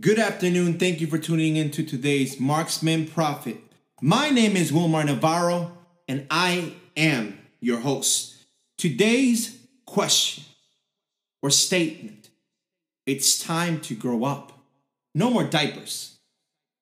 Good afternoon. Thank you for tuning in to today's Marksman Prophet. My name is Wilmar Navarro, and I am your host. Today's question or statement it's time to grow up. No more diapers.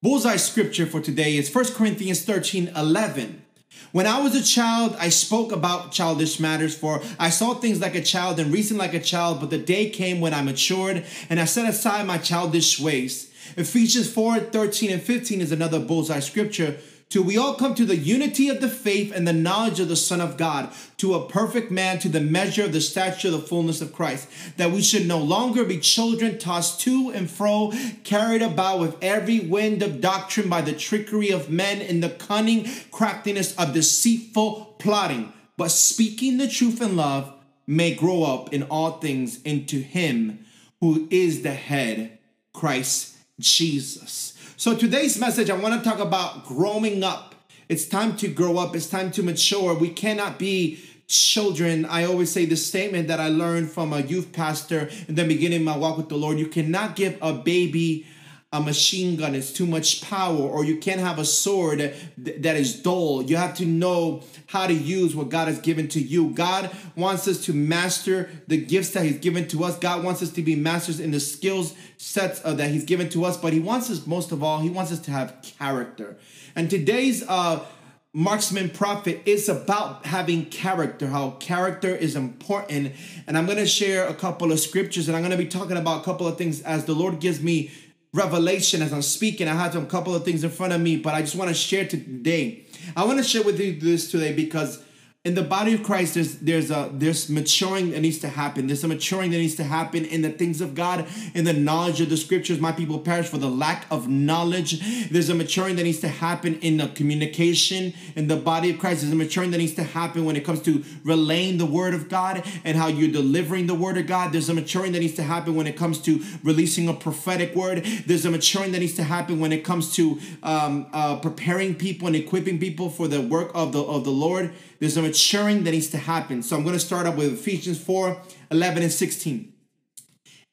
Bullseye scripture for today is 1 Corinthians 13 11. When I was a child, I spoke about childish matters, for I saw things like a child and reasoned like a child, but the day came when I matured and I set aside my childish ways. Ephesians 4 13 and 15 is another bullseye scripture. Till we all come to the unity of the faith and the knowledge of the Son of God, to a perfect man, to the measure of the stature of the fullness of Christ, that we should no longer be children tossed to and fro, carried about with every wind of doctrine by the trickery of men in the cunning craftiness of deceitful plotting, but speaking the truth in love, may grow up in all things into Him who is the head, Christ Jesus. So today's message, I want to talk about growing up. It's time to grow up. It's time to mature. We cannot be children. I always say this statement that I learned from a youth pastor in the beginning of my walk with the Lord. You cannot give a baby a machine gun it's too much power or you can't have a sword that is dull you have to know how to use what god has given to you god wants us to master the gifts that he's given to us god wants us to be masters in the skills sets uh, that he's given to us but he wants us most of all he wants us to have character and today's uh marksman prophet is about having character how character is important and i'm going to share a couple of scriptures and i'm going to be talking about a couple of things as the lord gives me revelation as I'm speaking. I have a couple of things in front of me, but I just want to share today. I want to share with you this today because in the body of Christ, there's there's a there's maturing that needs to happen. There's a maturing that needs to happen in the things of God, in the knowledge of the scriptures. My people perish for the lack of knowledge. There's a maturing that needs to happen in the communication in the body of Christ. There's a maturing that needs to happen when it comes to relaying the word of God and how you're delivering the word of God. There's a maturing that needs to happen when it comes to releasing a prophetic word. There's a maturing that needs to happen when it comes to um, uh, preparing people and equipping people for the work of the of the Lord. There's a maturing that needs to happen. So I'm going to start up with Ephesians 4 11 and 16.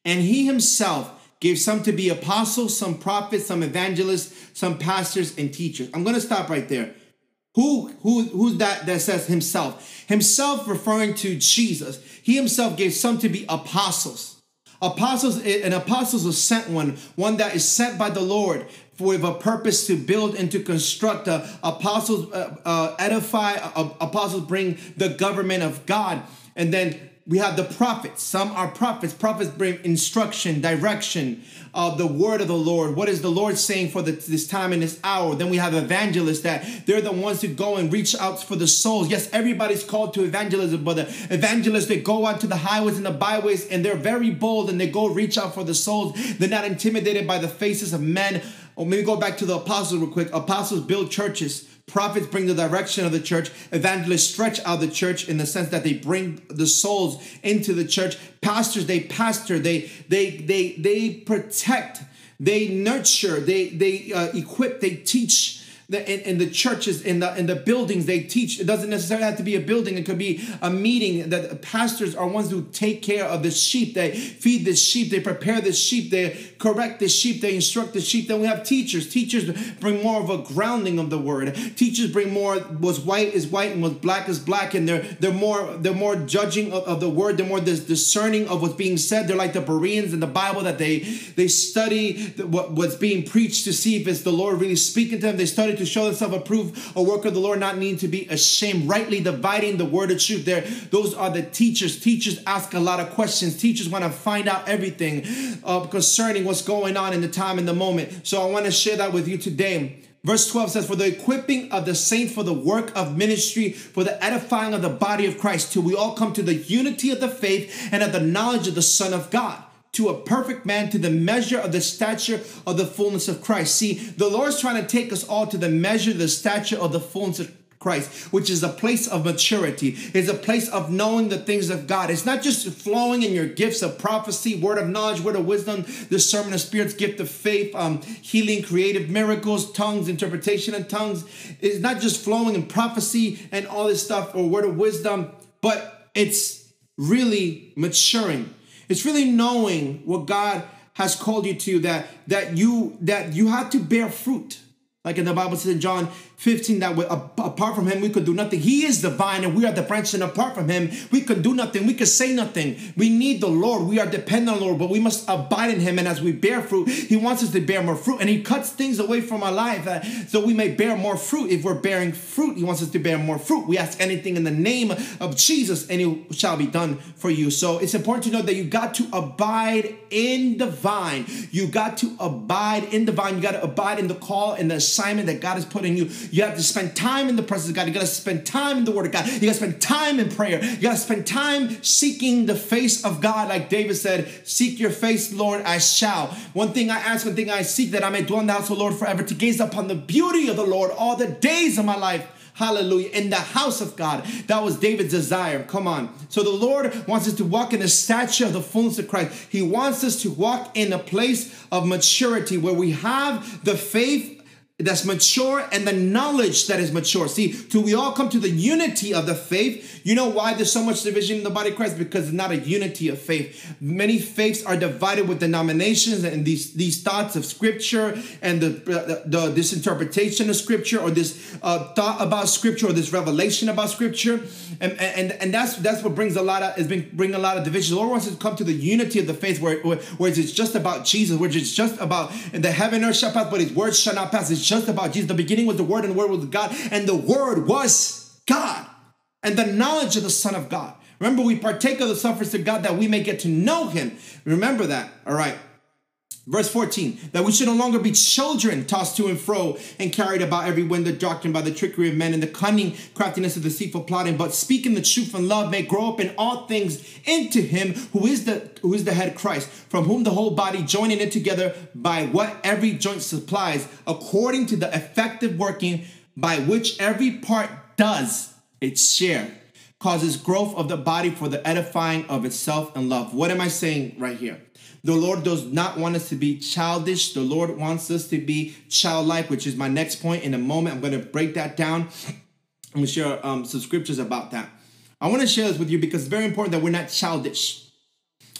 And he himself gave some to be apostles, some prophets, some evangelists, some pastors, and teachers. I'm going to stop right there. Who, who, who's that that says himself? Himself referring to Jesus. He himself gave some to be apostles. Apostles, an apostle is sent one, one that is sent by the Lord with a purpose to build and to construct. Uh, apostles uh, uh, edify, uh, apostles bring the government of God. And then we have the prophets. Some are prophets. Prophets bring instruction, direction of the word of the Lord. What is the Lord saying for the, this time and this hour? Then we have evangelists that they're the ones who go and reach out for the souls. Yes, everybody's called to evangelism, but the evangelists they go out to the highways and the byways and they're very bold and they go reach out for the souls. They're not intimidated by the faces of men. Or maybe go back to the apostles real quick. Apostles build churches Prophets bring the direction of the church. Evangelists stretch out the church in the sense that they bring the souls into the church. Pastors, they pastor, they they they they protect, they nurture, they they uh, equip, they teach the, in, in, the churches, in the in the buildings they teach. It doesn't necessarily have to be a building. It could be a meeting. That pastors are ones who take care of the sheep. They feed the sheep. They prepare the sheep. They correct the sheep. They instruct the sheep. Then we have teachers. Teachers bring more of a grounding of the word. Teachers bring more. Was white is white and was black is black. And they're they're more they're more judging of, of the word. They're more discerning of what's being said. They're like the Bereans in the Bible that they they study what, what's being preached to see if it's the Lord really speaking to them. They study to show themselves approved, a work of the Lord, not needing to be ashamed, rightly dividing the word of truth. There, those are the teachers. Teachers ask a lot of questions. Teachers want to find out everything uh, concerning what's going on in the time and the moment. So I want to share that with you today. Verse 12 says, For the equipping of the saints for the work of ministry, for the edifying of the body of Christ, till we all come to the unity of the faith and of the knowledge of the Son of God to a perfect man to the measure of the stature of the fullness of Christ. See, the Lord's trying to take us all to the measure, the stature of the fullness of Christ, which is a place of maturity, is a place of knowing the things of God. It's not just flowing in your gifts of prophecy, word of knowledge, word of wisdom, discernment of spirits, gift of faith, um, healing, creative miracles, tongues, interpretation of tongues. It's not just flowing in prophecy and all this stuff or word of wisdom, but it's really maturing it's really knowing what God has called you to that that you that you have to bear fruit. Like in the bible says in john 15 that we, apart from him we could do nothing. He is the vine and we are the branch and apart from him we could do nothing. We could say nothing. We need the lord. We are dependent on the lord but we must abide in him. And as we bear fruit he wants us to bear more fruit and he cuts things away from our life uh, so we may bear more fruit. If we're bearing fruit he wants us to bear more fruit. We ask anything in the name of jesus and it shall be done for you. So it's important to know that you got to abide in the vine. You got to abide in the vine. You got to abide in the call and the assignment that god has put in you you have to spend time in the presence of God. You got to spend time in the Word of God. You got to spend time in prayer. You got to spend time seeking the face of God. Like David said, Seek your face, Lord, I shall. One thing I ask, one thing I seek, that I may dwell in the house of the Lord forever, to gaze upon the beauty of the Lord all the days of my life. Hallelujah. In the house of God. That was David's desire. Come on. So the Lord wants us to walk in the stature of the fullness of Christ. He wants us to walk in a place of maturity where we have the faith that's mature and the knowledge that is mature. See, till we all come to the unity of the faith, you know why there's so much division in the body of Christ? Because it's not a unity of faith. Many faiths are divided with denominations and these, these thoughts of scripture and the, the, the this interpretation of scripture or this uh, thought about scripture or this revelation about scripture. And, and, and that's that's what brings a lot of is been bring a lot of division. The Lord wants us to come to the unity of the faith where, where, where it's just about Jesus, where it's just about the heaven earth shall pass, but his words shall not pass. It's just about Jesus. The beginning was the Word, and the Word was God, and the Word was God, and the knowledge of the Son of God. Remember, we partake of the sufferings of God that we may get to know Him. Remember that. All right. Verse 14, that we should no longer be children tossed to and fro and carried about every wind of doctrine by the trickery of men and the cunning craftiness of deceitful plotting, but speaking the truth in love may grow up in all things into him who is the who is the head Christ, from whom the whole body joining it together by what every joint supplies, according to the effective working by which every part does its share, causes growth of the body for the edifying of itself in love. What am I saying right here? The Lord does not want us to be childish. The Lord wants us to be childlike, which is my next point. In a moment, I'm going to break that down. I'm going to share um, some scriptures about that. I want to share this with you because it's very important that we're not childish.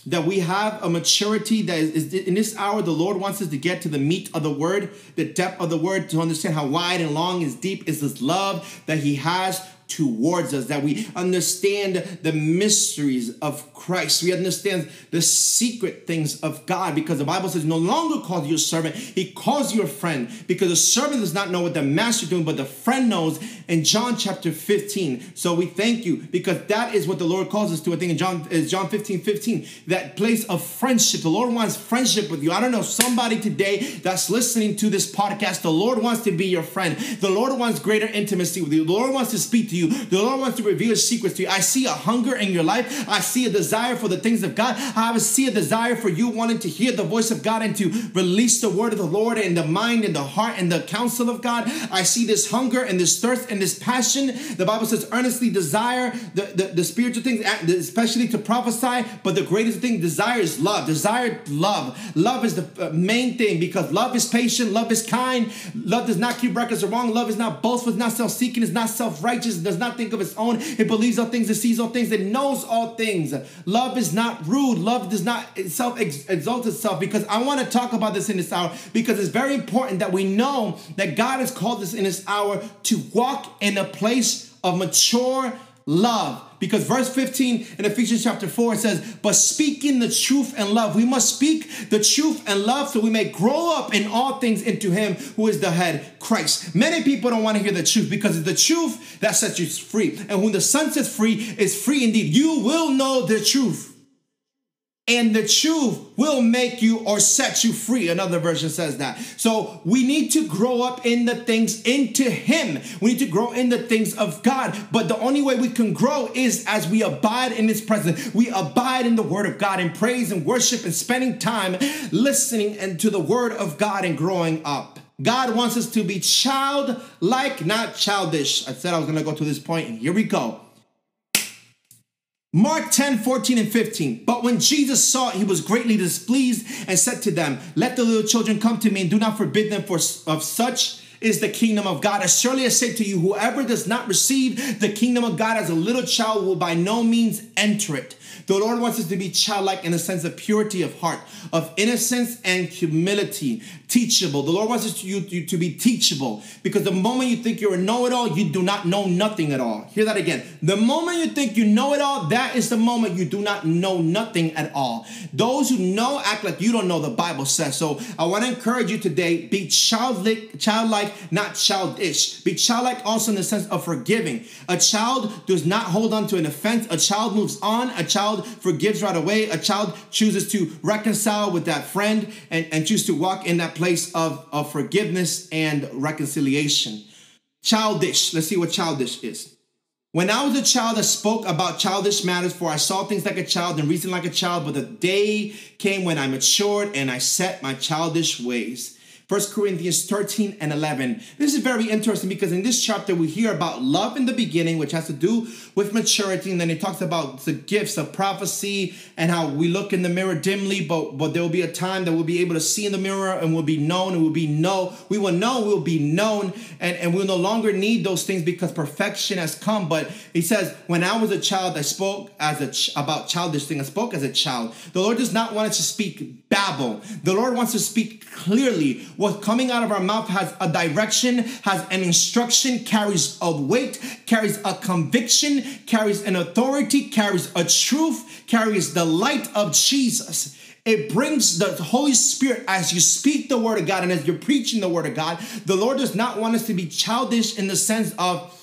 That we have a maturity that is, is in this hour, the Lord wants us to get to the meat of the word, the depth of the word, to understand how wide and long and deep is this love that He has towards us, that we understand the mysteries of Christ. We understand the secret things of God because the Bible says no longer calls you a servant, he calls you a friend because the servant does not know what the master doing, but the friend knows in John chapter 15. So we thank you because that is what the Lord calls us to. I think in John is John 15, 15, that place of friendship. The Lord wants friendship with you. I don't know, somebody today that's listening to this podcast, the Lord wants to be your friend. The Lord wants greater intimacy with you. The Lord wants to speak to you you. The Lord wants to reveal secrets to you. I see a hunger in your life. I see a desire for the things of God. I see a desire for you wanting to hear the voice of God and to release the word of the Lord in the mind and the heart and the counsel of God. I see this hunger and this thirst and this passion. The Bible says earnestly desire the, the, the spiritual things, especially to prophesy. But the greatest thing, desire is love. Desire love. Love is the uh, main thing because love is patient, love is kind, love does not keep records of wrong, love is not boastful, is not self-seeking, is not self-righteous, does not think of its own. It believes all things, it sees all things, it knows all things. Love is not rude. Love does not self exalt itself because I want to talk about this in this hour because it's very important that we know that God has called us in this hour to walk in a place of mature love. Because verse 15 in Ephesians chapter 4 says, But speaking the truth and love, we must speak the truth and love so we may grow up in all things into Him who is the head, Christ. Many people don't want to hear the truth because it's the truth that sets you free. And when the Son sets free, is free indeed. You will know the truth and the truth will make you or set you free. Another version says that. So we need to grow up in the things into Him. We need to grow in the things of God. But the only way we can grow is as we abide in His presence. We abide in the Word of God in praise and worship and spending time listening and to the Word of God and growing up. God wants us to be childlike, not childish. I said I was going to go to this point, and here we go. Mark 10, 14, and 15. But when Jesus saw it, he was greatly displeased and said to them, Let the little children come to me and do not forbid them, for of such is the kingdom of God. As surely I say to you, whoever does not receive the kingdom of God as a little child will by no means enter it. The Lord wants us to be childlike in the sense of purity of heart, of innocence and humility, teachable. The Lord wants us to, you, you to be teachable because the moment you think you're a know it all, you do not know nothing at all. Hear that again. The moment you think you know it all, that is the moment you do not know nothing at all. Those who know act like you don't know, the Bible says. So I want to encourage you today be childlike, childlike, not childish. Be childlike also in the sense of forgiving. A child does not hold on to an offense, a child moves on, a child child forgives right away. A child chooses to reconcile with that friend and, and choose to walk in that place of, of forgiveness and reconciliation. Childish. Let's see what childish is. When I was a child, I spoke about childish matters, for I saw things like a child and reasoned like a child. But the day came when I matured and I set my childish ways. 1 Corinthians 13 and 11. This is very interesting because in this chapter we hear about love in the beginning, which has to do with maturity, and then it talks about the gifts of prophecy and how we look in the mirror dimly, but but there will be a time that we'll be able to see in the mirror and we'll be known and we'll be know. We will know, we'll be known, and, and we'll no longer need those things because perfection has come. But he says, when I was a child, I spoke as a ch- about childish things. I spoke as a child. The Lord does not want us to speak babble. The Lord wants to speak clearly What's coming out of our mouth has a direction, has an instruction, carries a weight, carries a conviction, carries an authority, carries a truth, carries the light of Jesus. It brings the Holy Spirit as you speak the word of God and as you're preaching the word of God. The Lord does not want us to be childish in the sense of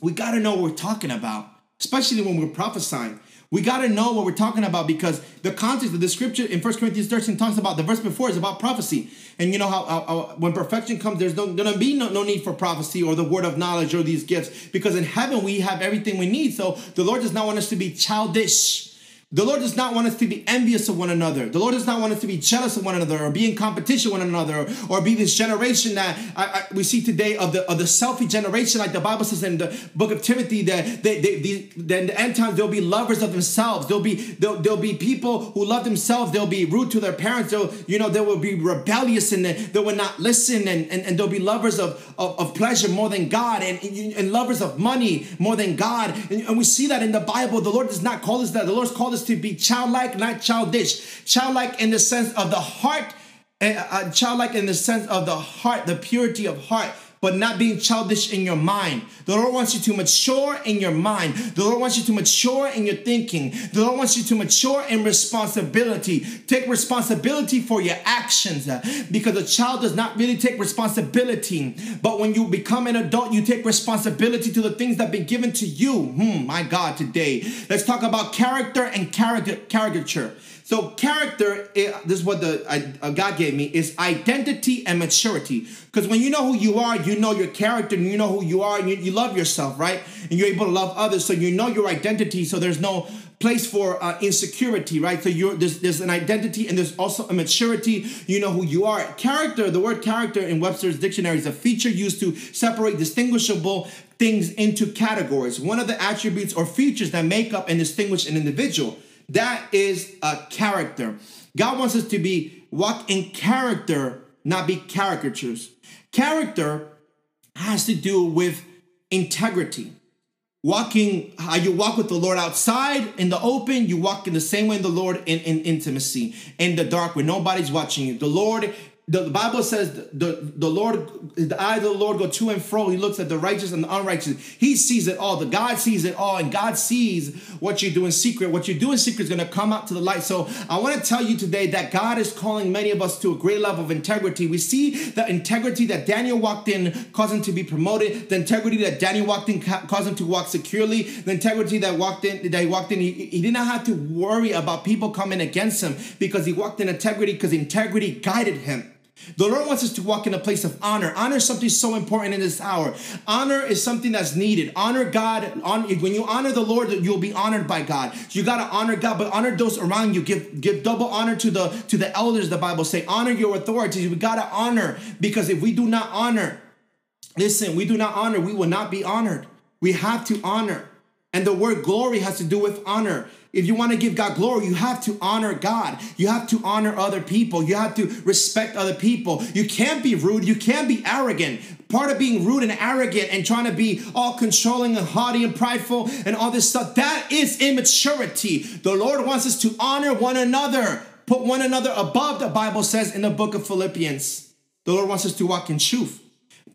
we got to know what we're talking about, especially when we're prophesying. We got to know what we're talking about because the context of the scripture in 1 Corinthians 13 talks about the verse before is about prophecy. And you know how, how, how when perfection comes, there's no, gonna be no, no need for prophecy or the word of knowledge or these gifts because in heaven we have everything we need. So the Lord does not want us to be childish the Lord does not want us to be envious of one another. The Lord does not want us to be jealous of one another or be in competition with one another or, be this generation that I, I, we see today of the of the selfie generation, like the Bible says in the book of Timothy, that they, they, they, in the end times there'll be lovers of themselves. There'll be there'll, there'll be people who love themselves. They'll be rude to their parents. They'll you know they will be rebellious and they will not listen and, and, and they'll be lovers of, of, of pleasure more than God and, and lovers of money more than God. And, and we see that in the Bible. The Lord does not call us that. The Lord's called us to be childlike, not childish. Childlike in the sense of the heart, uh, childlike in the sense of the heart, the purity of heart but not being childish in your mind. The Lord wants you to mature in your mind. The Lord wants you to mature in your thinking. The Lord wants you to mature in responsibility. Take responsibility for your actions uh, because a child does not really take responsibility. But when you become an adult, you take responsibility to the things that have been given to you. Hmm, my God, today. Let's talk about character and character, caricature. So character, this is what the uh, God gave me, is identity and maturity. Because when you know who you are, you know your character, and you know who you are, and you, you love yourself, right? And you're able to love others, so you know your identity. So there's no place for uh, insecurity, right? So you're there's, there's an identity and there's also a maturity. You know who you are. Character, the word character in Webster's dictionary is a feature used to separate distinguishable things into categories. One of the attributes or features that make up and distinguish an individual. That is a character. God wants us to be walk in character, not be caricatures. Character has to do with integrity. Walking, how you walk with the Lord outside in the open, you walk in the same way in the Lord in, in intimacy, in the dark when nobody's watching you. The Lord the Bible says the, the Lord, the eye of the Lord go to and fro. He looks at the righteous and the unrighteous. He sees it all. The God sees it all, and God sees what you do in secret. What you do in secret is going to come out to the light. So I want to tell you today that God is calling many of us to a great level of integrity. We see the integrity that Daniel walked in caused him to be promoted. The integrity that Daniel walked in caused him to walk securely. The integrity that walked in that he walked in, he, he did not have to worry about people coming against him because he walked in integrity because integrity guided him. The Lord wants us to walk in a place of honor. Honor is something so important in this hour. Honor is something that's needed. Honor God. On, when you honor the Lord, you'll be honored by God. You gotta honor God, but honor those around you. Give give double honor to the to the elders. The Bible say honor your authorities. We gotta honor because if we do not honor, listen, we do not honor, we will not be honored. We have to honor. And the word glory has to do with honor. If you want to give God glory, you have to honor God. You have to honor other people. You have to respect other people. You can't be rude. You can't be arrogant. part of being rude and arrogant and trying to be all controlling and haughty and prideful and all this stuff. That is immaturity. The Lord wants us to honor one another, put one another above, the Bible says in the book of Philippians. The Lord wants us to walk in truth.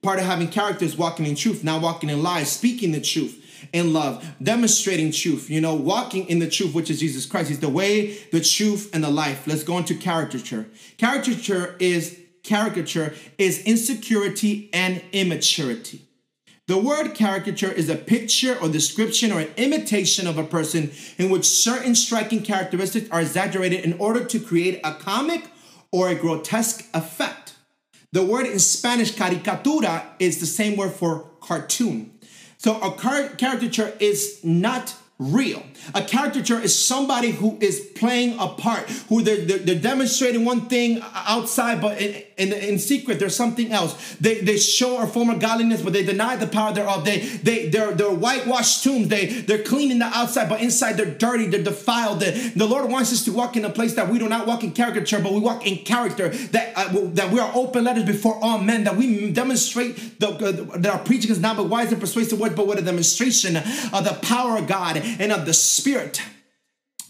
Part of having character is walking in truth, not walking in lies, speaking the truth in love, demonstrating truth, you know, walking in the truth, which is Jesus Christ. He's the way, the truth, and the life. Let's go into caricature. Caricature is caricature is insecurity and immaturity. The word caricature is a picture or description or an imitation of a person in which certain striking characteristics are exaggerated in order to create a comic or a grotesque effect. The word in Spanish caricatura is the same word for cartoon. So a caricature is not real. A caricature is somebody who is playing a part, who they're, they're, they're demonstrating one thing outside, but in, in, in, secret there's something else. They, they show a form of godliness, but they deny the power thereof. They, they, they're, they're whitewashed tombs. They, they're clean in the outside, but inside they're dirty, they're defiled. The, the Lord wants us to walk in a place that we do not walk in caricature, but we walk in character, that, uh, that we are open letters before all men, that we demonstrate the, uh, that our preaching is not but wise and persuasive word, but with a demonstration of the power of God and of the Spirit.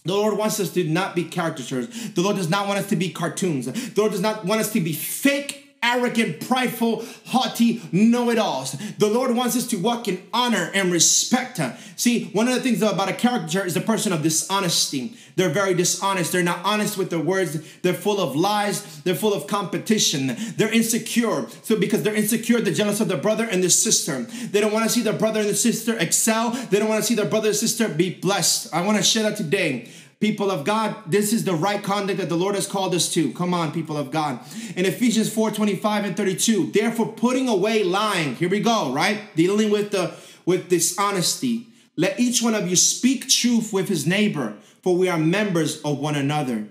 The Lord wants us to not be caricatures. The Lord does not want us to be cartoons. The Lord does not want us to be fake arrogant, prideful, haughty know it alls. The Lord wants us to walk in honor and respect. See, one of the things about a character is a person of dishonesty. They're very dishonest. They're not honest with their words. They're full of lies. They're full of competition. They're insecure. So, because they're insecure, they're jealous of their brother and their sister. They don't want to see their brother and their sister excel. They don't want to see their brother and sister be blessed. I want to share that today people of God, this is the right conduct that the Lord has called us to. Come on, people of God. In Ephesians 4 25 and 32, therefore putting away lying, here we go, right? Dealing with the with dishonesty. Let each one of you speak truth with his neighbor, for we are members of one another.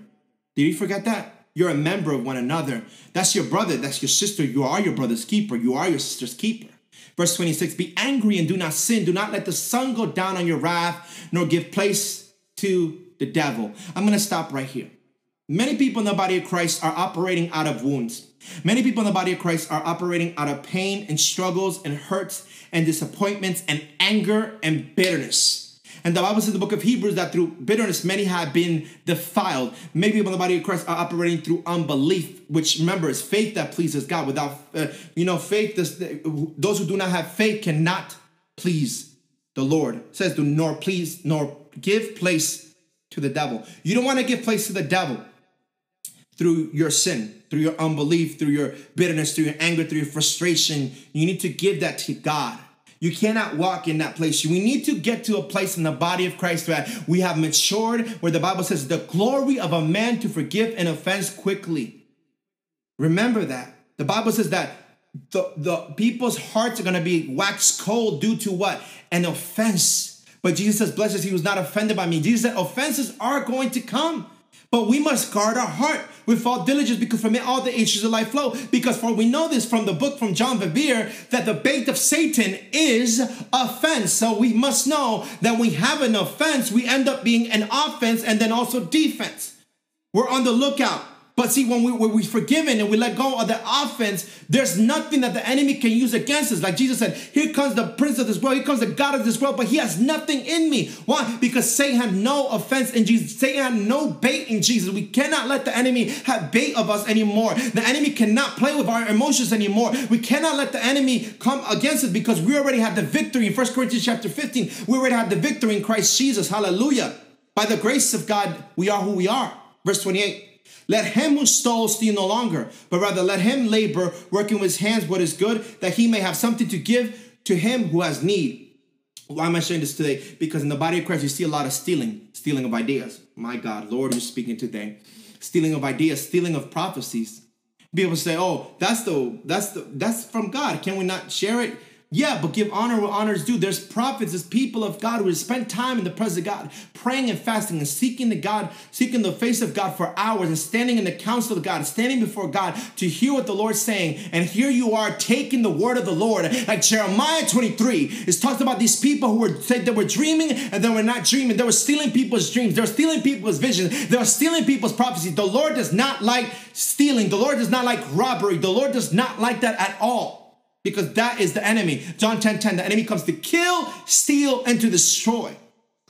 Did you forget that? You're a member of one another. That's your brother, that's your sister. You are your brother's keeper, you are your sister's keeper. Verse 26 Be angry and do not sin. Do not let the sun go down on your wrath, nor give place to the devil. I'm going to stop right here. Many people in the body of Christ are operating out of wounds. Many people in the body of Christ are operating out of pain and struggles and hurts and disappointments and anger and bitterness. And the Bible says in the book of Hebrews that through bitterness many have been defiled. Many people in the body of Christ are operating through unbelief, which remember is faith that pleases God. Without, uh, you know, faith, does, those who do not have faith cannot please the Lord. It says, do nor please nor give place to the devil. You don't want to give place to the devil through your sin, through your unbelief, through your bitterness, through your anger, through your frustration. You need to give that to God. You cannot walk in that place. We need to get to a place in the body of Christ where we have matured, where the Bible says, the glory of a man to forgive an offense quickly. Remember that. The Bible says that the, the people's hearts are going to be wax cold due to what? An offense. But Jesus says, Blessed is he was not offended by me. Jesus said, Offenses are going to come. But we must guard our heart with all diligence because from it all the issues of life flow. Because for we know this from the book from John Bevere that the bait of Satan is offense. So we must know that we have an offense, we end up being an offense and then also defense. We're on the lookout but see, when, we, when we're forgiven and we let go of the offense, there's nothing that the enemy can use against us. Like Jesus said, here comes the prince of this world, here comes the God of this world, but he has nothing in me. Why? Because Satan had no offense in Jesus. Satan had no bait in Jesus. We cannot let the enemy have bait of us anymore. The enemy cannot play with our emotions anymore. We cannot let the enemy come against us because we already have the victory. In 1 Corinthians chapter 15, we already have the victory in Christ Jesus. Hallelujah. By the grace of God, we are who we are. Verse 28. Let him who stole steal no longer, but rather let him labor, working with his hands what is good, that he may have something to give to him who has need. Why am I sharing this today? Because in the body of Christ, you see a lot of stealing, stealing of ideas. My God, Lord, you're speaking today. Stealing of ideas, stealing of prophecies. Be able to say, "Oh, that's the that's the that's from God." Can we not share it? Yeah, but give honor where honor is due. There's prophets, there's people of God who have spent time in the presence of God, praying and fasting and seeking the God, seeking the face of God for hours and standing in the counsel of God, standing before God to hear what the Lord's saying. And here you are taking the word of the Lord. Like Jeremiah 23 is talks about these people who were said they were dreaming and they were not dreaming. They were stealing people's dreams. They were stealing people's visions. They were stealing people's prophecies. The Lord does not like stealing. The Lord does not like robbery. The Lord does not like that at all. Because that is the enemy. John 10 10, the enemy comes to kill, steal, and to destroy.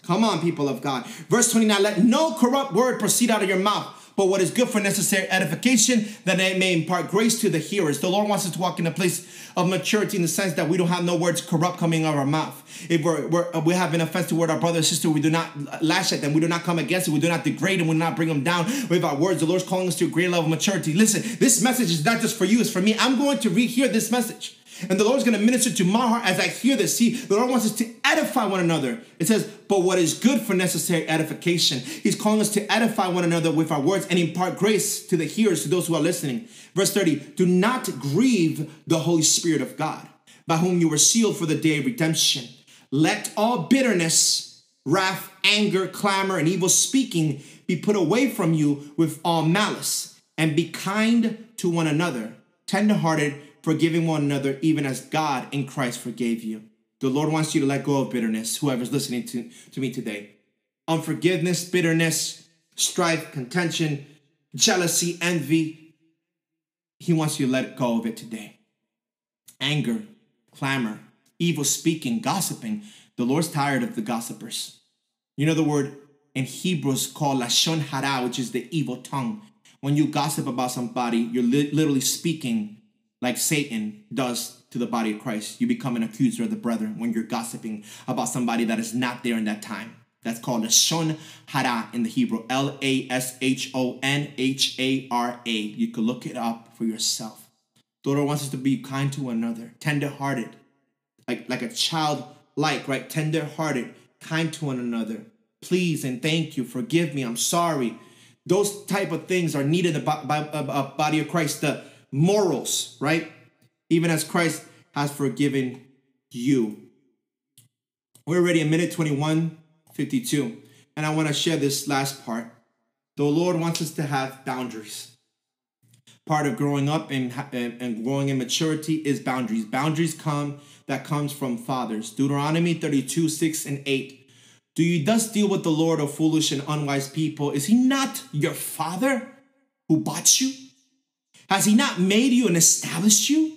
Come on, people of God. Verse 29 let no corrupt word proceed out of your mouth but what is good for necessary edification, that it may impart grace to the hearers. The Lord wants us to walk in a place of maturity in the sense that we don't have no words corrupt coming out of our mouth. If we're, we're we have an offense toward our brother or sister, we do not lash at them. We do not come against it. We do not degrade them. We do not bring them down with our words. The Lord's calling us to a great level of maturity. Listen, this message is not just for you, it's for me. I'm going to rehear this message. And the Lord's going to minister to my heart as I hear this. See, the Lord wants us to edify one another. It says, but what is good for necessary edification. He's calling us to edify one another with our words and impart grace to the hearers, to those who are listening. Verse 30 Do not grieve the Holy Spirit of God, by whom you were sealed for the day of redemption. Let all bitterness, wrath, anger, clamor, and evil speaking be put away from you with all malice, and be kind to one another, tenderhearted forgiving one another, even as God in Christ forgave you. The Lord wants you to let go of bitterness, whoever's listening to, to me today. Unforgiveness, bitterness, strife, contention, jealousy, envy. He wants you to let go of it today. Anger, clamor, evil speaking, gossiping. The Lord's tired of the gossipers. You know the word in Hebrews called lashon hara, which is the evil tongue. When you gossip about somebody, you're li- literally speaking like Satan does to the body of Christ. You become an accuser of the brethren when you're gossiping about somebody that is not there in that time. That's called lashon hara in the Hebrew. L A S H O N H A R A. You can look it up for yourself. The Lord wants us to be kind to one another, tender hearted, like, like a child like, right? Tender hearted, kind to one another. Please and thank you. Forgive me. I'm sorry. Those type of things are needed in the body of Christ. The morals, right? Even as Christ has forgiven you. We're already in minute 21, 52. And I want to share this last part. The Lord wants us to have boundaries. Part of growing up and, and growing in maturity is boundaries. Boundaries come that comes from fathers. Deuteronomy 32, 6 and 8. Do you thus deal with the Lord of foolish and unwise people? Is he not your father who bought you? Has he not made you and established you?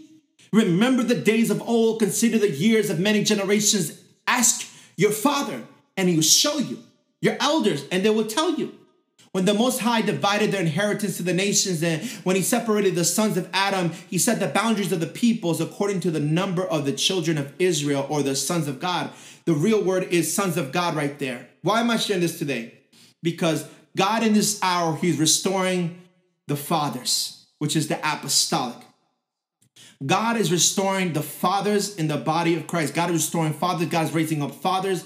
Remember the days of old, consider the years of many generations. Ask your father, and he will show you, your elders, and they will tell you. When the Most High divided their inheritance to the nations, and when he separated the sons of Adam, he set the boundaries of the peoples according to the number of the children of Israel or the sons of God. The real word is sons of God right there. Why am I sharing this today? Because God in this hour, he's restoring the fathers which is the apostolic. God is restoring the fathers in the body of Christ. God is restoring fathers. God is raising up fathers,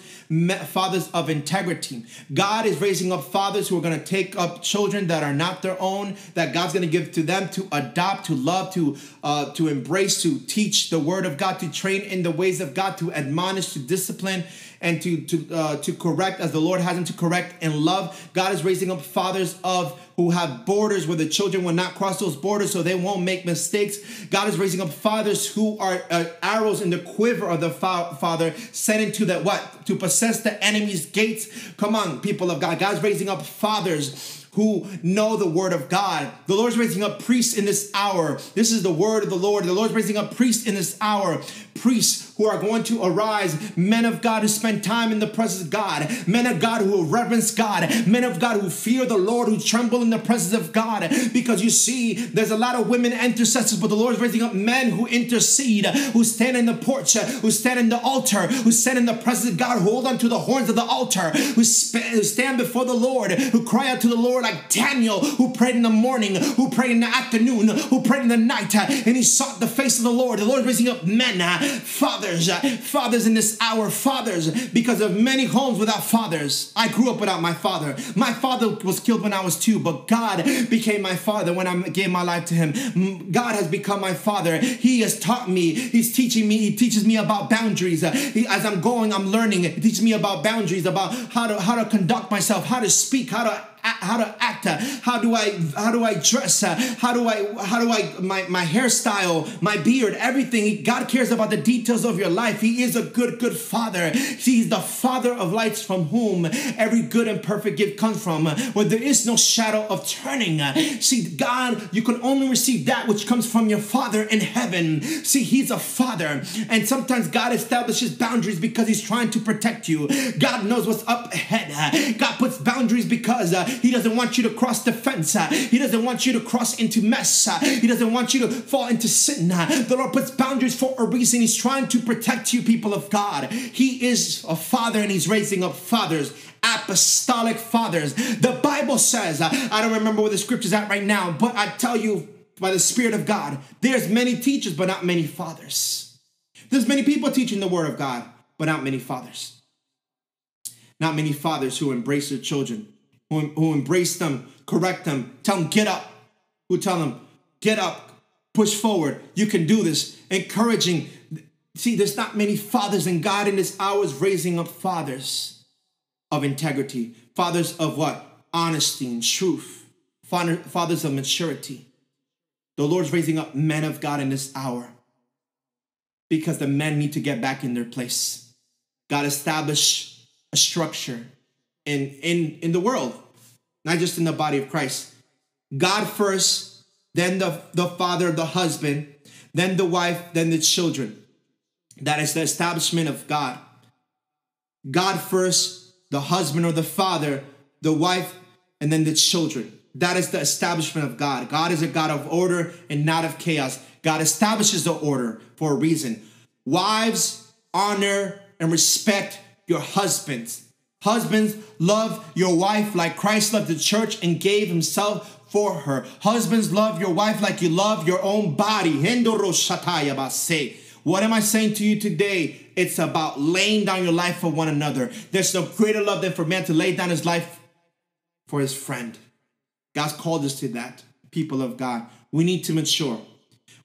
fathers of integrity. God is raising up fathers who are going to take up children that are not their own, that God's going to give to them to adopt, to love, to uh, to embrace, to teach the word of God, to train in the ways of God, to admonish, to discipline, and to to uh, to correct as the Lord has them to correct in love. God is raising up fathers of who have borders where the children will not cross those borders so they won't make mistakes. God is raising up fathers who are uh, arrows in the quiver of the fa- father sent into that what? To possess the enemy's gates. Come on, people of God. God's raising up fathers who know the word of God. The Lord's raising up priests in this hour. This is the word of the Lord. The Lord's raising up priests in this hour. Priests who are going to arise, men of God who spend time in the presence of God, men of God who reverence God, men of God who fear the Lord, who tremble in the presence of God. Because you see, there's a lot of women intercessors, but the Lord is raising up men who intercede, who stand in the porch, who stand in the altar, who stand in the presence of God, who hold on to the horns of the altar, who, stand before the Lord, who cry out to the Lord like Daniel, who prayed in the morning, who prayed in the afternoon, who prayed in the night, and he sought the face of the Lord. The Lord is raising up men, fathers, uh, fathers in this hour, fathers, because of many homes without fathers. I grew up without my father. My father was killed when I was two, but God became my father when I gave my life to him. God has become my father. He has taught me. He's teaching me. He teaches me about boundaries. Uh, he, as I'm going, I'm learning. He teaches me about boundaries, about how to how to conduct myself, how to speak, how to how to act, how do I how do I dress, how do I how do I my my hairstyle, my beard, everything. God cares about the details of your life. He is a good good father. He's the father of lights from whom every good and perfect gift comes from, where there is no shadow of turning. See, God, you can only receive that which comes from your Father in heaven. See, He's a Father, and sometimes God establishes boundaries because He's trying to protect you. God knows what's up ahead. God puts boundaries because He doesn't want you to cross the fence. He doesn't want you to cross into mess. He doesn't want you to fall into sin. the Lord puts boundaries for a reason. He's trying to protect you, people of God. He is a Father, and He's raising up fathers apostolic fathers. The Bible says, I don't remember where the scripture's at right now, but I tell you by the Spirit of God, there's many teachers, but not many fathers. There's many people teaching the word of God, but not many fathers. Not many fathers who embrace their children, who, who embrace them, correct them, tell them, get up, who tell them, get up, push forward, you can do this, encouraging. See, there's not many fathers, and God in this hour is raising up fathers of integrity, fathers of what? Honesty and truth, fathers of maturity. The Lord's raising up men of God in this hour because the men need to get back in their place. God established a structure in, in, in the world, not just in the body of Christ. God first, then the, the father, the husband, then the wife, then the children. That is the establishment of God. God first, the husband or the father, the wife, and then the children. That is the establishment of God. God is a God of order and not of chaos. God establishes the order for a reason. Wives, honor and respect your husbands. Husbands, love your wife like Christ loved the church and gave himself for her. Husbands, love your wife like you love your own body. What am I saying to you today? It's about laying down your life for one another. There's no greater love than for man to lay down his life for his friend. God's called us to that, people of God. We need to mature.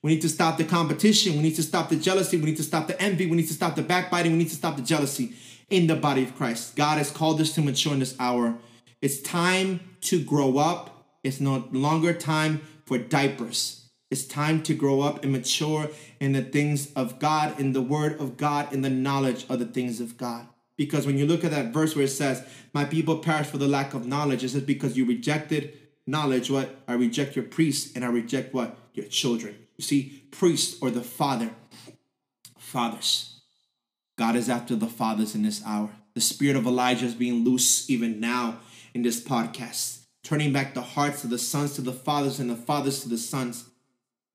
We need to stop the competition. We need to stop the jealousy. We need to stop the envy. We need to stop the backbiting. We need to stop the jealousy in the body of Christ. God has called us to mature in this hour. It's time to grow up. It's no longer time for diapers. It's time to grow up and mature in the things of God, in the word of God, in the knowledge of the things of God. Because when you look at that verse where it says, My people perish for the lack of knowledge, it says, Because you rejected knowledge, what? I reject your priests and I reject what? Your children. You see, priest or the father. Fathers. God is after the fathers in this hour. The spirit of Elijah is being loose even now in this podcast, turning back the hearts of the sons to the fathers and the fathers to the sons.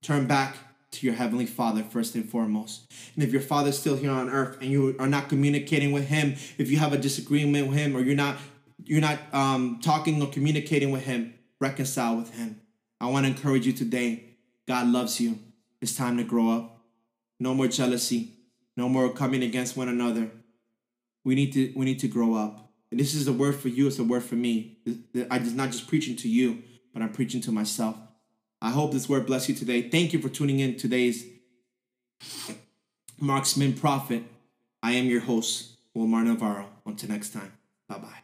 Turn back to your heavenly father first and foremost. And if your father's still here on earth and you are not communicating with him, if you have a disagreement with him or you're not you're not um, talking or communicating with him, reconcile with Him. I want to encourage you today. God loves you. It's time to grow up. No more jealousy. No more coming against one another. We need to we need to grow up. And this is a word for you. It's a word for me. I'm not just preaching to you, but I'm preaching to myself. I hope this word bless you today. Thank you for tuning in today's Marksman Prophet. I am your host, Wilmar Navarro. Until next time, bye bye.